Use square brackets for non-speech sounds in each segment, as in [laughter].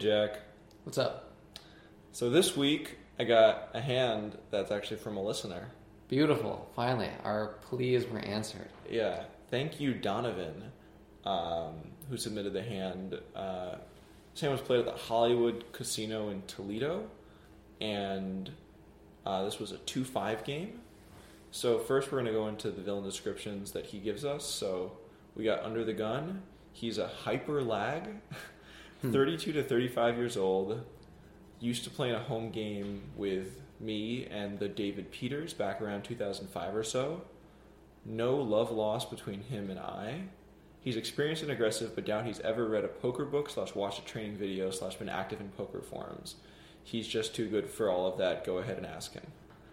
Jack. What's up? So this week I got a hand that's actually from a listener. Beautiful. Finally, our pleas were answered. Yeah, thank you, Donovan, um, who submitted the hand. Uh, Sam was played at the Hollywood Casino in Toledo, and uh, this was a two-five game. So first, we're going to go into the villain descriptions that he gives us. So we got under the gun. He's a hyper lag, [laughs] Hmm. 32 to 35 years old. Used to play in a home game with me and the David Peters back around 2005 or so. No love lost between him and I. He's experienced and aggressive, but doubt he's ever read a poker book slash watched a training video slash been active in poker forums. He's just too good for all of that. Go ahead and ask him.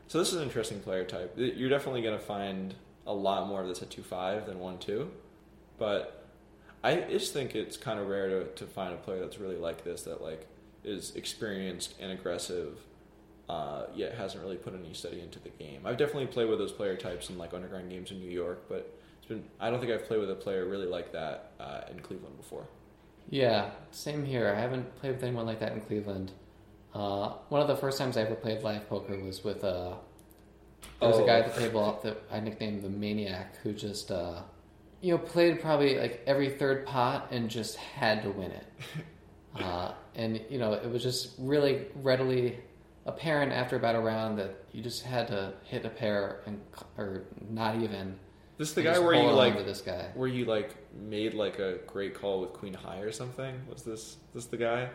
So this is an interesting player type. You're definitely going to find a lot more of this at two five than one two, but I just think it's kind of rare to, to find a player that's really like this that like is experienced and aggressive, uh, yet hasn't really put any study into the game. I've definitely played with those player types in like underground games in New York, but it's been I don't think I've played with a player really like that uh, in Cleveland before. Yeah, same here. I haven't played with anyone like that in Cleveland. Uh, one of the first times I ever played live poker was with uh, there was Oh. a guy at the table that I nicknamed the Maniac, who just uh, you know played probably like every third pot and just had to win it. [laughs] Uh, and you know it was just really readily apparent after about a round that you just had to hit a pair and or not even. This is the guy where you like this guy. where you like made like a great call with Queen High or something. Was this this the guy?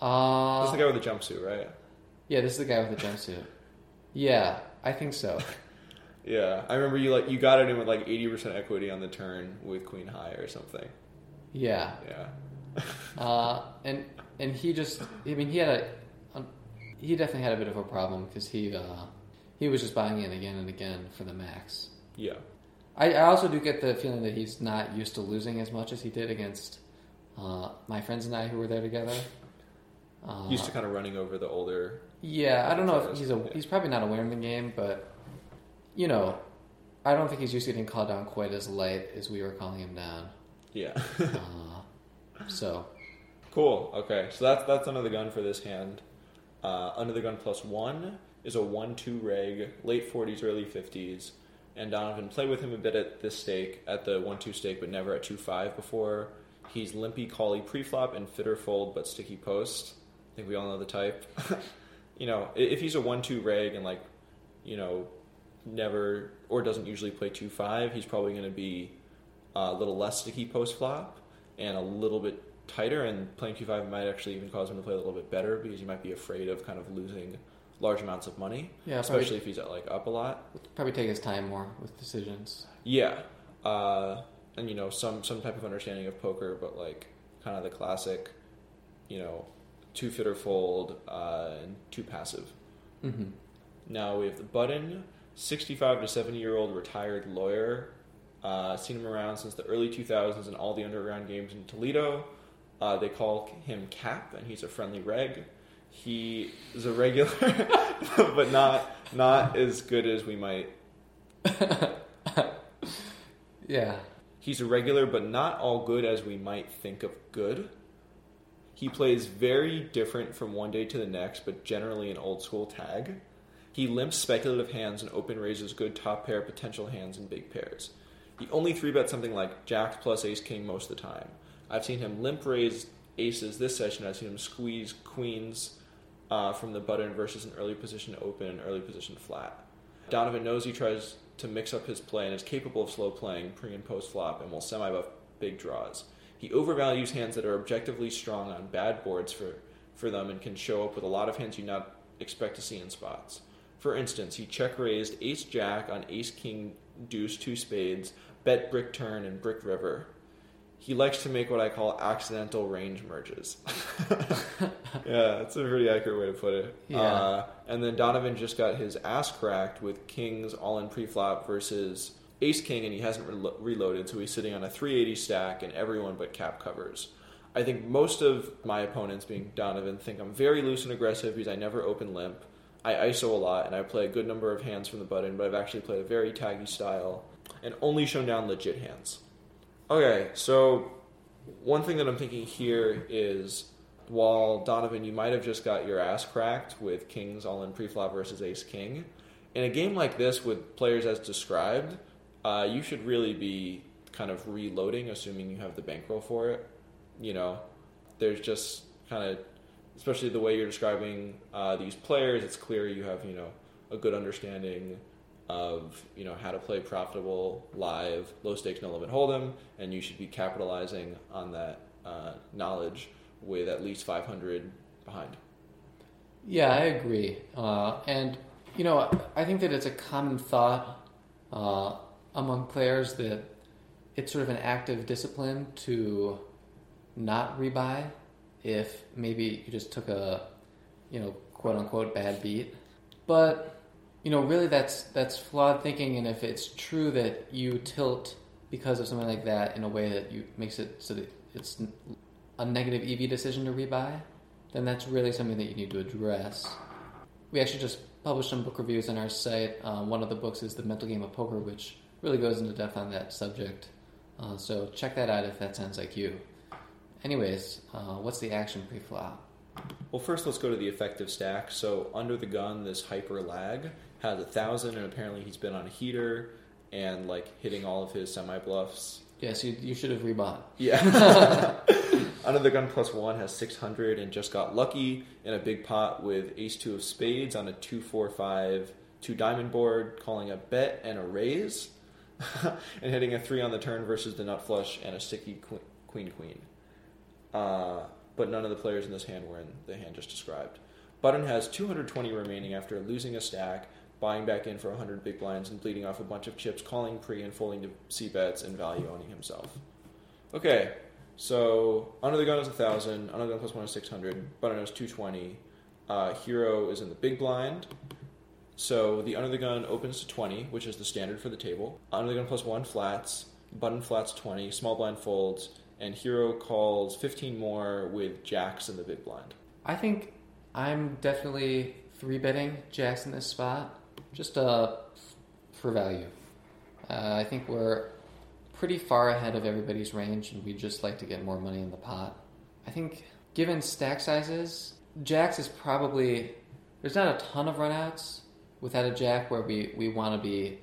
Uh, this is the guy with the jumpsuit, right? yeah, this is the guy with the jumpsuit. Yeah, I think so. [laughs] Yeah, I remember you like you got it in with like eighty percent equity on the turn with Queen High or something. Yeah, Yeah, [laughs] uh, and and he just I mean he had a, a he definitely had a bit of a problem because he uh, he was just buying in again and again for the max. yeah, I, I also do get the feeling that he's not used to losing as much as he did against uh, my friends and I who were there together. Uh, used to kind of running over the older. Yeah, I don't know if he's a yeah. he's probably not aware in the game, but you know, I don't think he's used to getting called down quite as light as we were calling him down. Yeah, [laughs] Uh, so cool. Okay, so that's that's under the gun for this hand. Uh, under the gun plus one is a one-two reg, late forties, early fifties, and Donovan played with him a bit at this stake, at the one-two stake, but never at two-five before. He's limpy, cally pre-flop and fit or fold, but sticky post. I think we all know the type. [laughs] you know, if he's a one-two reg and like, you know, never or doesn't usually play two five, he's probably going to be a little less sticky post flop and a little bit tighter. And playing two five might actually even cause him to play a little bit better because he might be afraid of kind of losing large amounts of money, yeah, especially probably, if he's at like up a lot. probably take his time more with decisions. Yeah, uh, and you know some some type of understanding of poker, but like kind of the classic, you know, two fit or fold uh, and two passive. hmm Now we have the button, 65 to 70 year old retired lawyer. Uh, seen him around since the early 2000s in all the underground games in Toledo. Uh, they call him Cap, and he's a friendly reg. He is a regular, [laughs] but not not as good as we might. [laughs] Yeah, He's a regular, but not all good as we might think of good. He plays very different from one day to the next, but generally an old school tag. He limps speculative hands and open raises good top pair potential hands and big pairs. He only three bets something like jacks plus ace king most of the time. I've seen him limp raise aces this session. I've seen him squeeze queens uh, from the button versus an early position open and early position flat. Donovan knows he tries to mix up his play and is capable of slow playing pre and post flop and will semi bluff big draws. He overvalues hands that are objectively strong on bad boards for, for them and can show up with a lot of hands you not expect to see in spots. For instance, he check raised ace jack on ace king deuce two spades, bet brick turn and brick river. He likes to make what I call accidental range merges. [laughs] yeah, that's a pretty accurate way to put it. Yeah. Uh, and then Donovan just got his ass cracked with kings all in pre-flop versus ace king, and he hasn't relo- reloaded, so he's sitting on a 380 stack, and everyone but cap covers. I think most of my opponents, being Donovan, think I'm very loose and aggressive because I never open limp. I ISO a lot, and I play a good number of hands from the button, but I've actually played a very taggy style and only shown down legit hands. Okay, so one thing that I'm thinking here is while Donovan, you might have just got your ass cracked with kings all in preflop versus ace king. In a game like this with players as described, uh, you should really be kind of reloading, assuming you have the bankroll for it. You know, there's just kind of, especially the way you're describing uh, these players, it's clear you have you know a good understanding of you know how to play profitable live low stakes no limit hold'em, and you should be capitalizing on that uh, knowledge with at least 500 behind. Yeah, I agree. Uh, and, you know, I think that it's a common thought uh, among players that it's sort of an active discipline to not rebuy if maybe you just took a, you know, quote unquote bad beat. But, you know, really that's that's flawed thinking and if it's true that you tilt because of something like that in a way that you makes it so that it's a negative EV decision to rebuy, then that's really something that you need to address. We actually just published some book reviews on our site. Um, one of the books is The Mental Game of Poker, which really goes into depth on that subject. Uh, so check that out if that sounds like you. Anyways, uh, what's the action pre-flop? Well, first let's go to the effective stack. So under the gun, this hyper lag has a thousand, and apparently he's been on a heater and like hitting all of his semi bluffs. Yes, you, you should have rebought. Yeah. [laughs] Under the Gun Plus One has 600 and just got lucky in a big pot with Ace Two of Spades on a two four five two diamond board, calling a bet and a raise, [laughs] and hitting a three on the turn versus the nut flush and a sticky queen queen. Uh, but none of the players in this hand were in the hand just described. Button has 220 remaining after losing a stack, buying back in for 100 big blinds, and bleeding off a bunch of chips, calling pre and folding to C bets and value owning himself. Okay, so under the gun is a thousand. Under the gun plus one is six hundred. Button is two twenty. Uh, hero is in the big blind. So the under the gun opens to twenty, which is the standard for the table. Under the gun plus one flats. Button flats twenty. Small blind folds, and hero calls fifteen more with jacks in the big blind. I think I'm definitely three betting jacks in this spot, just uh, for value. Uh, I think we're pretty far ahead of everybody's range, and we'd just like to get more money in the pot. I think, given stack sizes, jacks is probably there's not a ton of runouts without a jack where we, we want to be,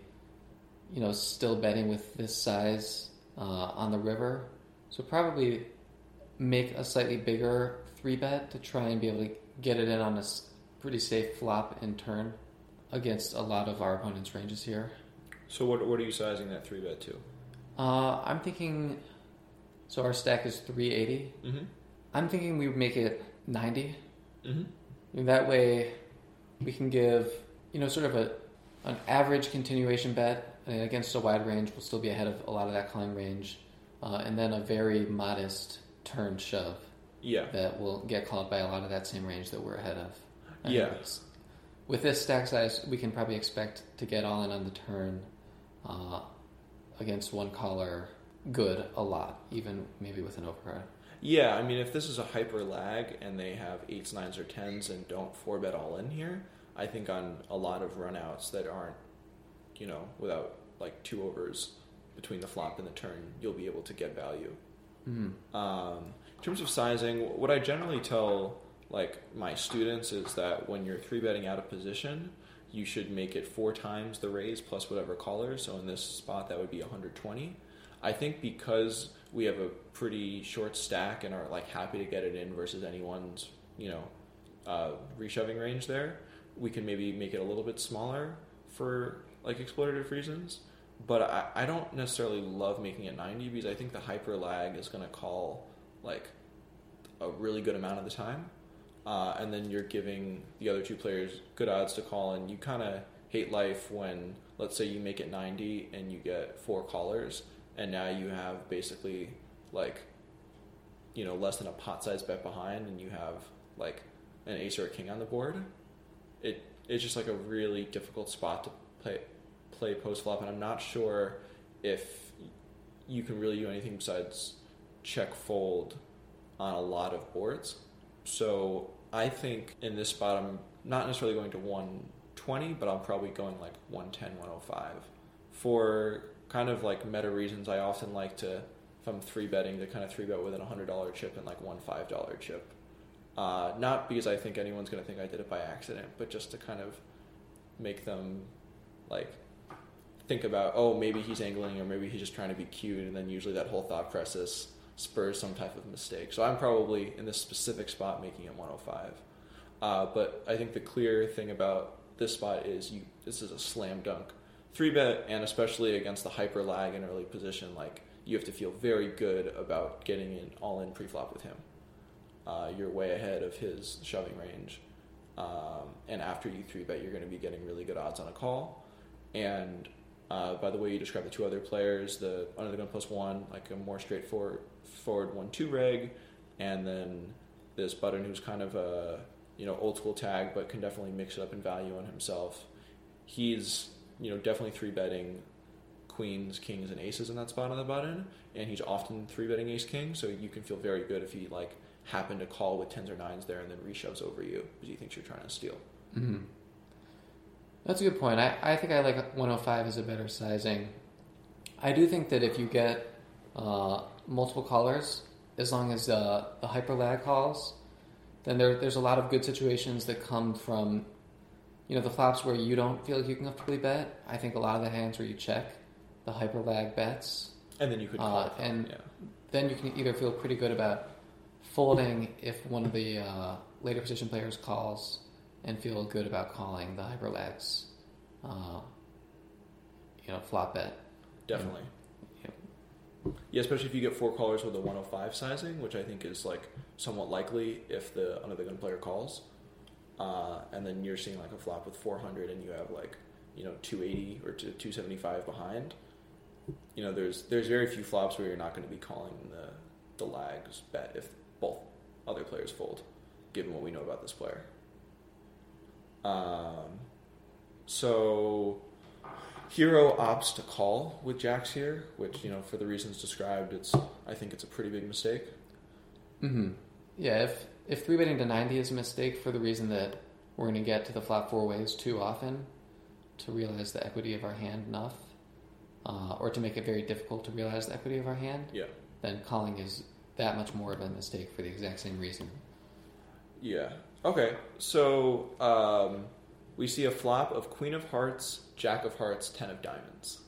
you know, still betting with this size uh, on the river. So probably make a slightly bigger three bet to try and be able to get it in on a pretty safe flop in turn against a lot of our opponents' ranges here. So what what are you sizing that three bet to? Uh, I'm thinking. So our stack is 380. Mm-hmm. I'm thinking we would make it 90. Mm-hmm. And that way, we can give you know sort of a an average continuation bet and against a wide range. We'll still be ahead of a lot of that calling range, uh, and then a very modest turn shove. Yeah. That will get called by a lot of that same range that we're ahead of. Yes. Yeah. With this stack size, we can probably expect to get all in on the turn. Uh, against one caller good a lot, even maybe with an overcard. Yeah, I mean, if this is a hyper lag and they have eights, nines, or tens and don't four bet all in here, I think on a lot of runouts that aren't, you know, without like two overs between the flop and the turn, you'll be able to get value. Mm-hmm. Um, in terms of sizing, what I generally tell like my students is that when you're three betting out of position, you should make it four times the raise plus whatever caller. So in this spot, that would be 120. I think because we have a pretty short stack and are like happy to get it in versus anyone's, you know, uh, reshoving range there, we can maybe make it a little bit smaller for like exploitative reasons. But I, I don't necessarily love making it 90 because I think the hyper lag is going to call like a really good amount of the time uh, and then you're giving the other two players good odds to call, and you kind of hate life when, let's say, you make it 90 and you get four callers, and now you have basically like, you know, less than a pot size bet behind, and you have like an ace or a king on the board. It it's just like a really difficult spot to play play post flop, and I'm not sure if you can really do anything besides check fold on a lot of boards. So I think in this spot, I'm not necessarily going to 120, but I'm probably going like 110, 105. For kind of like meta reasons, I often like to, if I'm three betting, to kind of three bet with an $100 chip and like one $5 chip. Uh, not because I think anyone's going to think I did it by accident, but just to kind of make them like think about, oh, maybe he's angling or maybe he's just trying to be cute, and then usually that whole thought process spurs some type of mistake. So I'm probably in this specific spot making it 105. Uh, but I think the clear thing about this spot is you. This is a slam dunk three bet, and especially against the hyper lag in early position, like you have to feel very good about getting an all in pre flop with him. Uh, you're way ahead of his shoving range, um, and after you three bet, you're going to be getting really good odds on a call. And uh, by the way you describe the two other players, the under the gun plus one, like a more straightforward forward one two reg, and then this button who's kind of a you know old school tag, but can definitely mix it up in value on himself. He's you know definitely three betting queens, kings, and aces in that spot on the button, and he's often three betting ace king, so you can feel very good if he like happened to call with tens or nines there and then reshoves over you because he thinks you're trying to steal. Mm-hmm. That's a good point. I, I think I like 105 as a better sizing. I do think that if you get uh, multiple callers, as long as uh, the hyper lag calls, then there, there's a lot of good situations that come from, you know, the flops where you don't feel like you can comfortably bet. I think a lot of the hands where you check the hyper lag bets, And then you could Uh, call. and- yeah. then you can either feel pretty good about folding if one of the uh, later position players calls, and feel good about calling the hyper lags, uh, you know, flop bet. Definitely. Yep. Yeah, especially if you get four callers with a 105 sizing, which I think is like somewhat likely if the under the gun player calls. Uh, and then you're seeing like a flop with 400 and you have like, you know, 280 or 275 behind. You know, there's there's very few flops where you're not going to be calling the the lags bet if both other players fold, given what we know about this player. Um, so Hero opts to call with jacks here, which you know for the reasons described, it's I think it's a pretty big mistake. Mm-hmm. Yeah, if if three betting to ninety is a mistake for the reason that we're going to get to the flat four ways too often to realize the equity of our hand enough, uh, or to make it very difficult to realize the equity of our hand, Yeah, then calling is that much more of a mistake for the exact same reason. yeah. Okay, so um, we see a flop of Queen of Hearts, Jack of Hearts, Ten of Diamonds.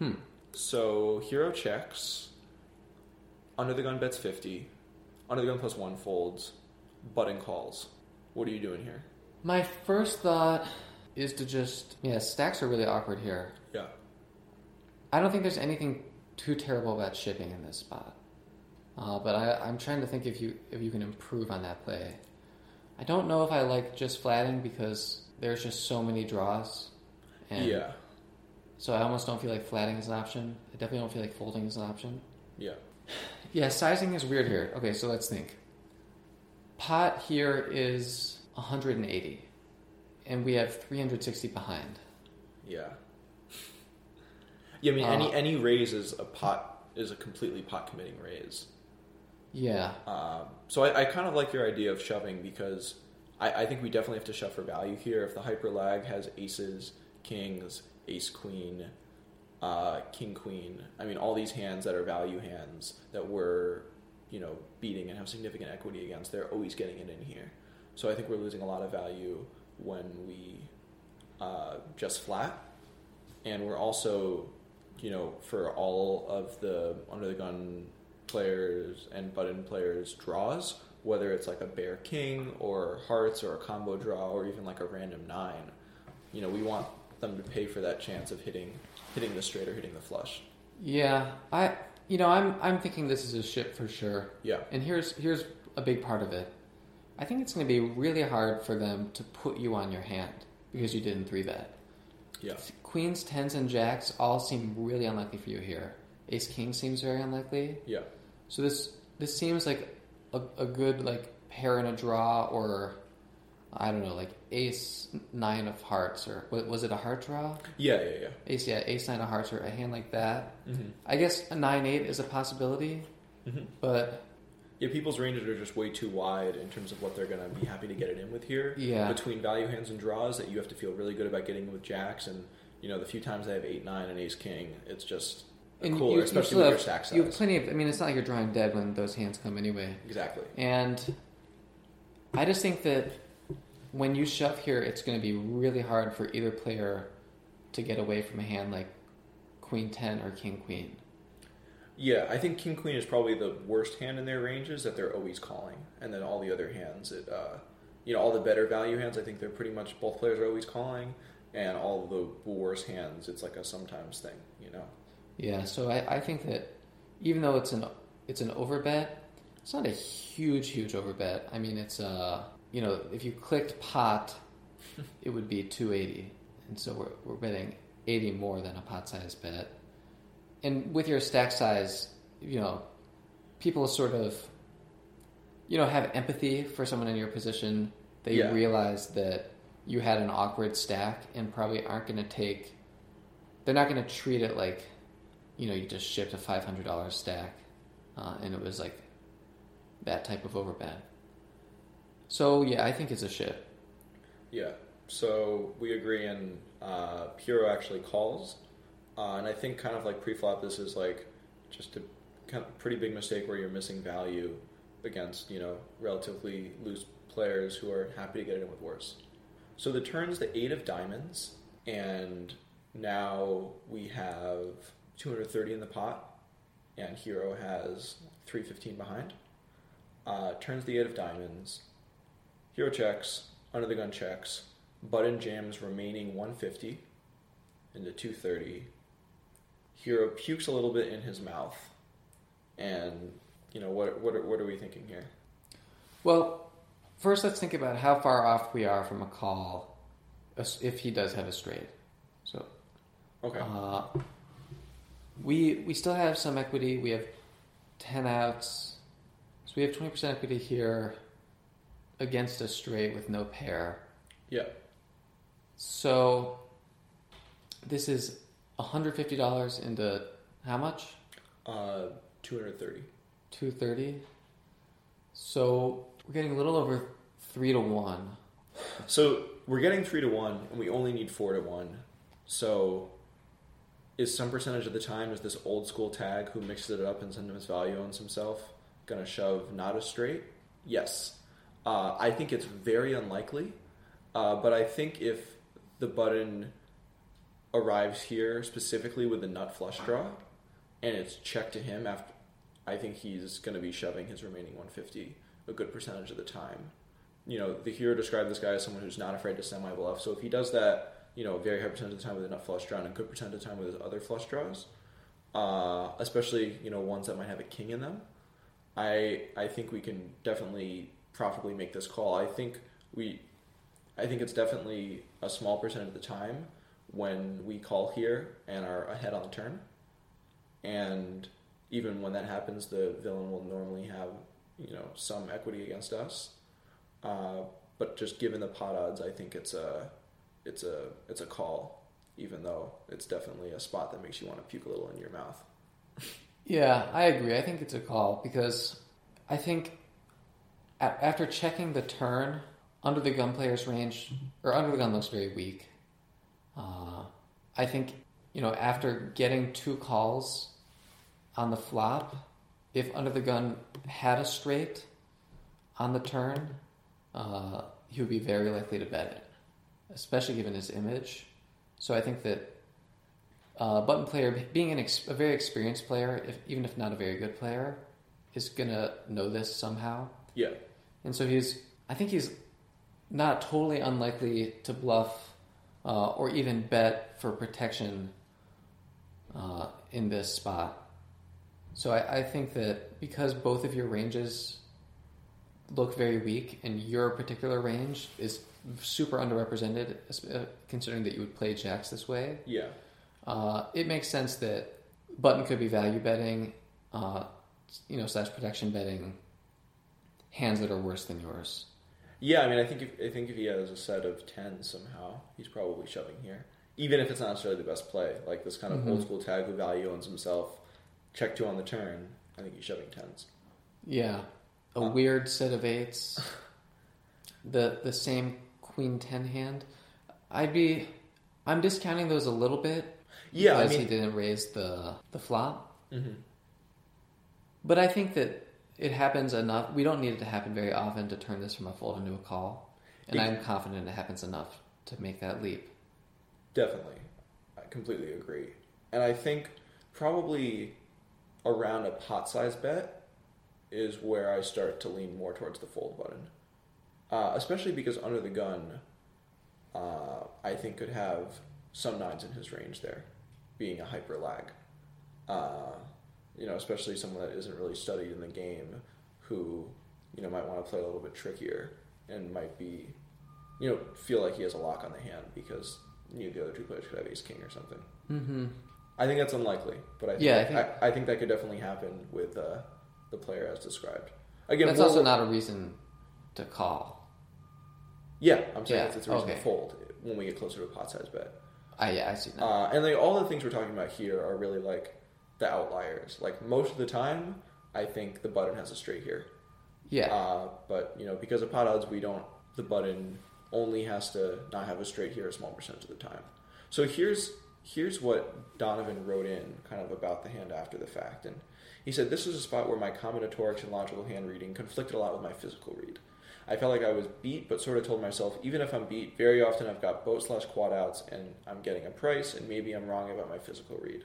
Hmm. So Hero checks. Under the gun bets fifty. Under the gun plus one folds. Button calls. What are you doing here? My first thought is to just yeah, stacks are really awkward here. Yeah. I don't think there's anything too terrible about shipping in this spot, uh, but I, I'm trying to think if you if you can improve on that play. I don't know if I like just flatting because there's just so many draws, and yeah. so I almost don't feel like flatting is an option. I definitely don't feel like folding is an option. Yeah. [sighs] Yeah, sizing is weird here. Okay, so let's think. Pot here is 180, and we have 360 behind. Yeah. Yeah, I mean, any Uh, any raise is a pot is a completely pot committing raise. Yeah, Um, so I, I kind of like your idea of shoving because I, I think we definitely have to shove for value here. If the hyper lag has aces, kings, ace queen, uh, king queen, I mean, all these hands that are value hands that we're you know beating and have significant equity against, they're always getting it in here. So I think we're losing a lot of value when we uh, just flat, and we're also you know for all of the under the gun players and button players draws, whether it's like a bare king or hearts or a combo draw or even like a random nine. You know, we want them to pay for that chance of hitting hitting the straight or hitting the flush. yeah. I you know I'm I'm thinking this is a ship for sure. Yeah. And here's here's a big part of it. I think it's going to be really hard for them to put you on your hand because you didn't three bet. Yeah. Queens, tens, and jacks all seem really unlikely for you here. Ace king seems very unlikely. Yeah. So this this seems like a, a good like pair in a draw or I don't know like ace nine of hearts or was it a heart draw? Yeah, yeah, yeah. Ace yeah ace nine of hearts or a hand like that. Mm-hmm. I guess a nine eight is a possibility, Mm-hmm. but Yeah, people's ranges are just way too wide in terms of what they're going to be happy to get it in with here. Yeah. Between value hands and draws, that you have to feel really good about getting with jacks, and you know the few times they have eight nine and ace king, it's just and cooler, you, especially with have, your stack size. You have plenty of. I mean, it's not like you're drawing dead when those hands come anyway. exactly. And I just think that when you shove here, it's going to be really hard for either player to get away from a hand like Queen Ten or King Queen. Yeah, I think King Queen is probably the worst hand in their ranges that they're always calling, and then all the other hands, it, uh, you know, all the better value hands, I think they're pretty much both players are always calling, and all the worse hands, it's like a sometimes thing, you know. Yeah, so I, I think that even though it's an it's an overbet, it's not a huge huge overbet. I mean, it's uh you know if you clicked pot, it would be two eighty, and so we're we're betting eighty more than a pot size bet. And with your stack size, you know, people sort of you know have empathy for someone in your position. They Yeah. realize that you had an awkward stack and probably aren't going to take. They're not going to treat it like you know, you just shipped a five hundred dollar stack, uh, and it was like that type of overbet. So yeah, I think it's a ship. Yeah. So we agree, and uh, Puro actually calls, uh, and I think kind of like pre-flop, this is like just a kind of pretty big mistake where you're missing value against you know relatively loose players who are happy to get in with worse. So the turn's the eight of diamonds, and now we have 230 in the pot, and Hero has 315 behind. Uh, turns the eight of diamonds. Hero checks, under the gun checks, button jams remaining 150 into 230. Hero pukes a little bit in his mouth, and you know what? What are, what are we thinking here? Well, first let's think about how far off we are from a call, if he does have a straight. So Okay. uh, we we still have some equity. We have ten outs, so we have twenty percent equity here against a straight with no pair. yeah. So this is hundred fifty dollars into how much? Uh, 230. Two thirty. So we're getting a little over three to one. So we're getting three to one, and we only need four to one. So is some percentage of the time is this old school tag who mixes it up and sometimes value owns himself gonna shove not a straight? Yes. Uh, I think it's very unlikely, uh, but I think if the button arrives here specifically with the nut flush draw, and it's checked to him after, I think he's going to be shoving his remaining 150 a good percentage of the time. You know, the hero described this guy as someone who's not afraid to semi bluff. So if he does that, you know, very high percentage of the time with a nut flush draw and good percentage of the time with other flush draws, uh, especially you know ones that might have a king in them, I I think we can definitely profitably make this call. I think we, I think it's definitely a small percentage of the time when we call here and are ahead on the turn, and even when that happens, the villain will normally have you know some equity against us. Uh, but just given the pot odds, I think it's a it's a it's a call, even though it's definitely a spot that makes you want to puke a little in your mouth. Yeah, I agree. I think it's a call because I think after checking the turn, under the gun player's range, or under the gun looks very weak. Uh, I think, you know, after getting two calls on the flop, if under the gun had a straight on the turn, uh, he would be very likely to bet it, especially given his image. So I think that uh, button player, being an ex- a very experienced player, if, even if not a very good player, is gonna know this somehow. Yeah, And so he's, I think he's not totally unlikely to bluff uh, or even bet for protection uh, in this spot. So I, I think that because both of your ranges look very weak and your particular range is super underrepresented, uh, considering that you would play jacks this way, yeah, uh, it makes sense that button could be value betting, uh, you know, slash protection betting hands that are worse than yours. yeah. I mean, I think if I think if he has a set of tens somehow, he's probably shoving here, even if it's not necessarily the best play. Like this kind of Mhm. old school tag who value owns himself, check two on the turn. I think he's shoving tens. Yeah, a Uh. weird set of eights. [laughs] the the same queen ten hand. I'd be, I'm discounting those a little bit. Yeah, I because mean, he didn't raise the the flop. mhm. But I think that it happens enough. We don't need it to happen very often to turn this from a fold into a call, and Ex- I'm confident it happens enough to make that leap. Definitely. I completely agree. And I think probably around a pot size bet is where I start to lean more towards the fold button. Uh, especially because under the gun, uh, I think could have some nines in his range there, being a hyper lag. Uh, you know, especially someone that isn't really studied in the game, who you know might want to play a little bit trickier and might be, you know, feel like he has a lock on the hand because you know, the other two players could have ace king or something. Mm-hmm. I think that's unlikely, but I think, Yeah, I I think- I, think that could definitely happen with uh, the player as described. Again, That's we'll- also not a reason to call. Yeah, I'm saying Yeah, it's, it's a reason okay. to fold when we get closer to a pot size bet. Ah, yeah, I see that. Uh, and like all the things we're talking about here are really like the outliers. Like most of the time, I think the button has a straight here. yeah, Uh, but you know, because of pot odds, we don't. The button only has to not have a straight here a small percentage of the time. So here's here's what Donovan wrote in kind of about the hand after the fact, and he said this was a spot where my combinatorics and logical hand reading conflicted a lot with my physical read. I felt like I was beat, but sort of told myself, even if I'm beat, very often I've got boat slash quad outs, and I'm getting a price, and maybe I'm wrong about my physical read.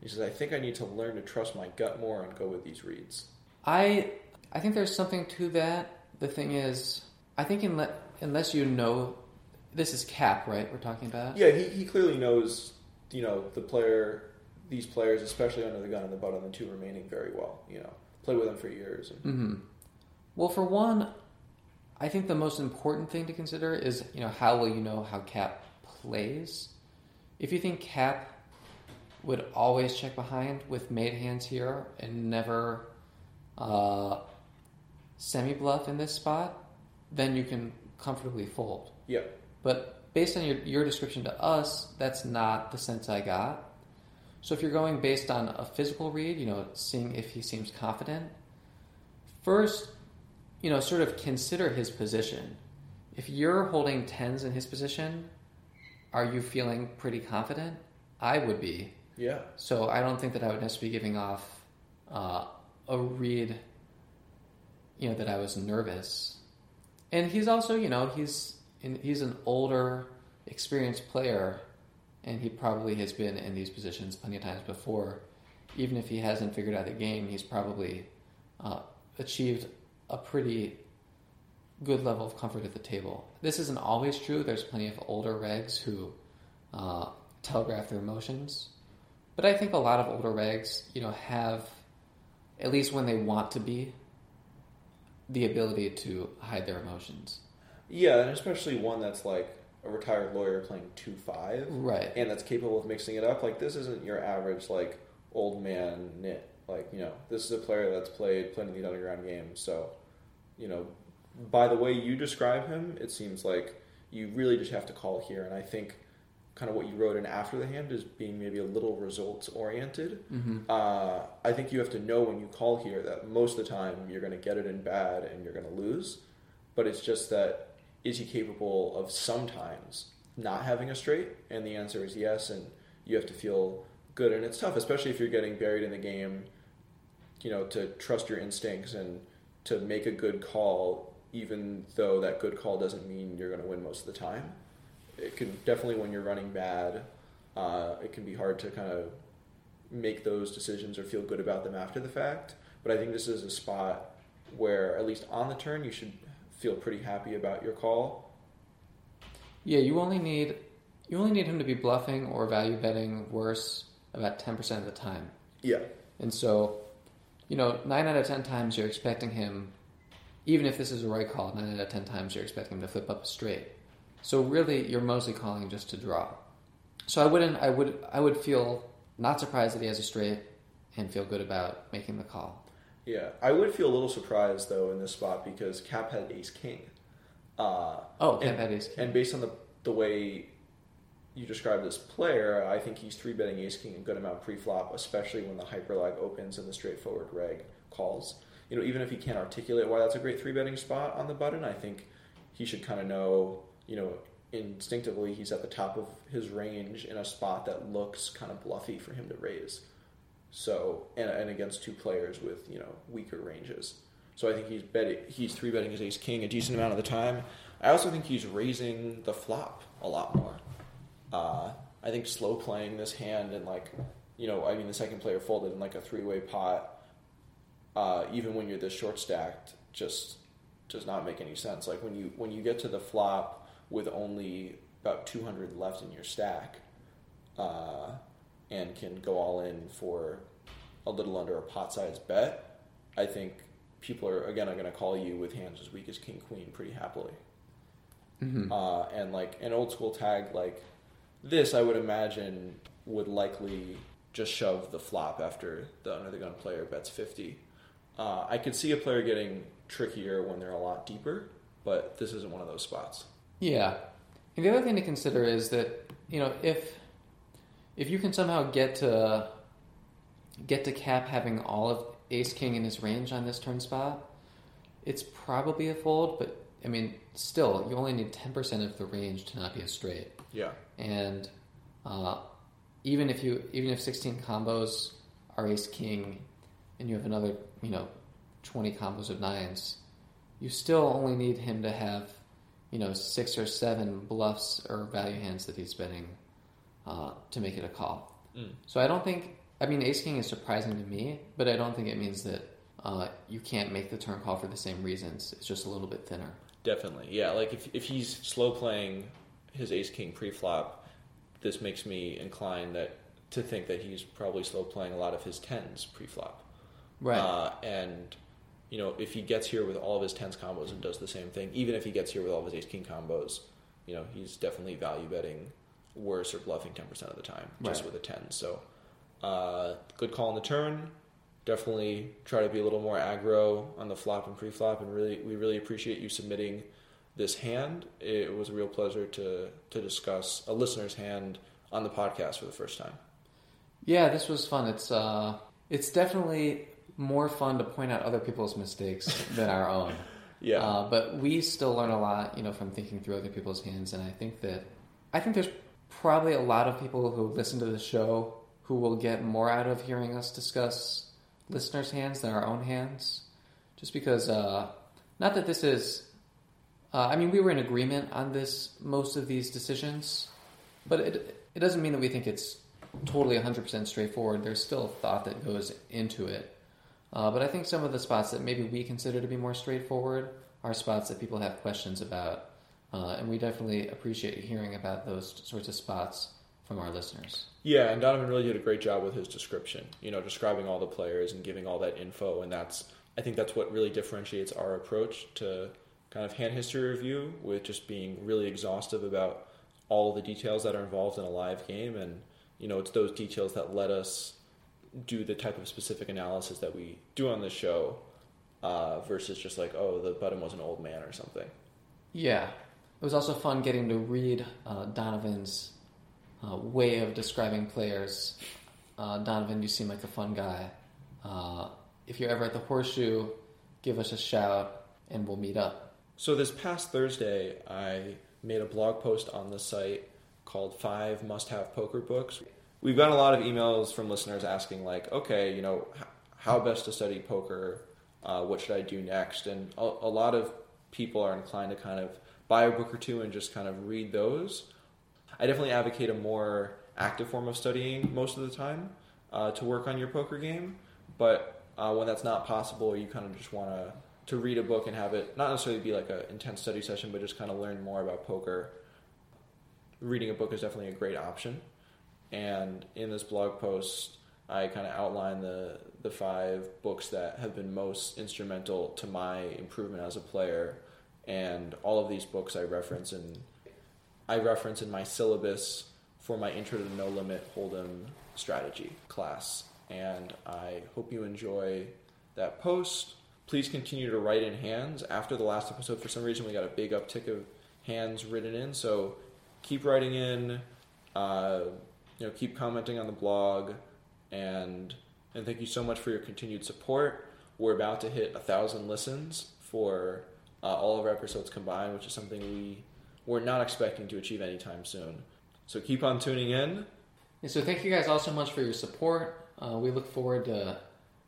He says, I think I need to learn to trust my gut more and go with these reads. I I think there's something to that. The thing is, I think unless unless you know, this is cap, right? We're talking about. Yeah, he, he clearly knows, you know, the player, these players, especially under the gun and the butt on the two remaining very well. You know, played with them for years. And, hmm Well, for one, I think the most important thing to consider is you know how will you know how Cap plays. If you think Cap would always check behind with made hands here and never uh, semi bluff in this spot, then you can comfortably fold. yeah, But based on your, your description to us, that's not the sense I got. So if you're going based on a physical read, you know, seeing if he seems confident, first, you know, sort of consider his position. If you're holding tens in his position, are you feeling pretty confident? I would be. yeah, So I don't think that I would necessarily be giving off uh, a read, you know, that I was nervous. And he's also, you know, he's in, he's an older, experienced player, and he probably has been in these positions plenty of times before. Even if he hasn't figured out the game, he's probably uh, achieved a pretty good level of comfort at the table. This isn't always true. There's plenty of older regs who uh, telegraph their emotions. But I think a lot of older regs, you know, have at least when they want to be the ability to hide their emotions. yeah, and especially one that's like a retired lawyer playing two five, Right. and that's capable of mixing it up. Like this isn't your average like old man nit. Like you know, this is a player that's played plenty of these underground games. So, you know, by the way you describe him, it seems like you really just have to call here. And I think kind of what you wrote in after the hand is being maybe a little results oriented. Mm-hmm. Uh, I think you have to know when you call here that most of the time you're going to get it in bad and you're going to lose. But it's just that is he capable of sometimes not having a straight? And the answer is yes. And you have to feel good. And it's tough, especially if you're getting buried in the game. You know, to trust your instincts and to make a good call, even though that good call doesn't mean you're going to win most of the time. It can definitely when you're running bad, uh, it can be hard to kind of make those decisions or feel good about them after the fact. But I think this is a spot where, at least on the turn, you should feel pretty happy about your call. Yeah, you only need you only need him to be bluffing or value betting worse about ten percent of the time. Yeah. And so, you know, nine out of ten times you're expecting him, even if this is a right call, nine out of ten times you're expecting him to flip up a straight. So really, you're mostly calling just to draw. So I wouldn't, I would, I would feel not surprised that he has a straight, and feel good about making the call. Yeah. I would feel a little surprised, though, in this spot because Cap had ace king. Uh, Oh, and, Cap had ace king. and based on the, the way you describe this player, I think he's three betting ace king a good amount pre flop, especially when the hyperlag opens and the straightforward reg calls. You know, even if he can't articulate why that's a great three betting spot on the button, I think he should kind of know, you know, instinctively he's at the top of his range in a spot that looks kind of bluffy for him to raise. So and, and against two players with you know weaker ranges. So I think he's betting he's three betting his ace king a decent amount of the time. I also think he's raising the flop a lot more. Uh, I think slow playing this hand and like you know I mean the second player folded in like a three way pot, uh, even when you're this short stacked, just does not make any sense. Like when you when you get to the flop with only about 200 left in your stack, uh, and can go all in for a little under a pot size bet, I think people are again are going to call you with hands as weak as king queen pretty happily. Mm-hmm. Uh, and like an old school tag like this, I would imagine would likely just shove the flop after the under the gun player bets 50. Uh, I could see a player getting trickier when they're a lot deeper, but this isn't one of those spots. Yeah. And the other thing to consider is that, you know, if if you can somehow get to get to cap having all of ace king in his range on this turn spot, it's probably a fold, but I mean, still, you only need 10% of the range to not be a straight. Yeah. And uh, even if you even if 16 combos are ace king and you have another, you know, 20 combos of nines, you still only need him to have, you know, six or seven bluffs or value hands that he's betting uh, to make it a call. Mm. So I don't think. I mean, ace king is surprising to me, but I don't think it means that uh, you can't make the turn call for the same reasons. It's just a little bit thinner. Definitely, yeah. Like if if he's slow playing his ace king pre-flop, this makes me inclined that to think that he's probably slow playing a lot of his tens pre-flop. Right. Uh, and you know, if he gets here with all of his tens combos and does the same thing, even if he gets here with all of his ace king combos, you know, he's definitely value betting worse or bluffing ten percent of the time just Right. with a ten. So, uh, good call on the turn. Definitely try to be a little more aggro on the flop and pre-flop, and really, we really appreciate you submitting this hand. It was a real pleasure to to discuss a listener's hand on the podcast for the first time. Yeah, this was fun. It's uh, it's definitely more fun to point out other people's mistakes [laughs] than our own. Yeah, Uh, but we still learn a lot, you know, from thinking through other people's hands, and I think that I think there's probably a lot of people who listen to the show who will get more out of hearing us discuss listeners' hands than our own hands, just because. Uh, not that this is. Uh, I mean, we were in agreement on this most of these decisions, but it it doesn't mean that we think it's totally 100% straightforward. There's still thought that goes into it. Uh, but I think some of the spots that maybe we consider to be more straightforward are spots that people have questions about. Uh, and we definitely appreciate hearing about those sorts of spots from our listeners. Yeah, and Donovan really did a great job with his description. You know, describing all the players and giving all that info, and that's I think that's what really differentiates our approach to kind of hand history review, with just being really exhaustive about all the details that are involved in a live game, and you know, it's those details that let us do the type of specific analysis that we do on this show, uh, versus just like, oh, the button was an old man or something. Yeah. It was also fun getting to read uh, Donovan's uh, way of describing players. Uh, Donovan, you seem like a fun guy. Uh, if you're ever at the Horseshoe, give us a shout and we'll meet up. So this past Thursday, I made a blog post on the site called Five Must Have Poker Books. We've gotten a lot of emails from listeners asking, like, okay, you know, how best to study poker? Uh, what should I do next? And a, a lot of people are inclined to kind of buy a book or two and just kind of read those. I definitely advocate a more active form of studying most of the time uh, to work on your poker game. But uh, when that's not possible, you kind of just want to to read a book and have it not necessarily be like an intense study session, but just kind of learn more about poker. Reading a book is definitely a great option. And in this blog post, I kind of outline the the five books that have been most instrumental to my improvement as a player, and all of these books I reference in I reference in my syllabus for my Intro to No Limit Hold'em strategy class. And I hope you enjoy that post. Please continue to write in hands. After the last episode, for some reason, we got a big uptick of hands written in. So keep writing in. Uh, you know, keep commenting on the blog, and and thank you so much for your continued support. We're about to hit a thousand listens for uh, all of our episodes combined, which is something we we're not expecting to achieve anytime soon. So keep on tuning in, And so thank you guys all so much for your support. Uh, we look forward to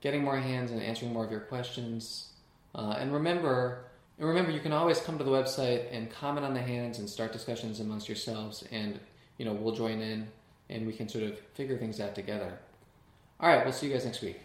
getting more hands and answering more of your questions. Uh, and remember, and remember, you can always come to the website and comment on the hands and start discussions amongst yourselves, and you know we'll join in and we can sort of figure things out together. All right, we'll see you guys next week.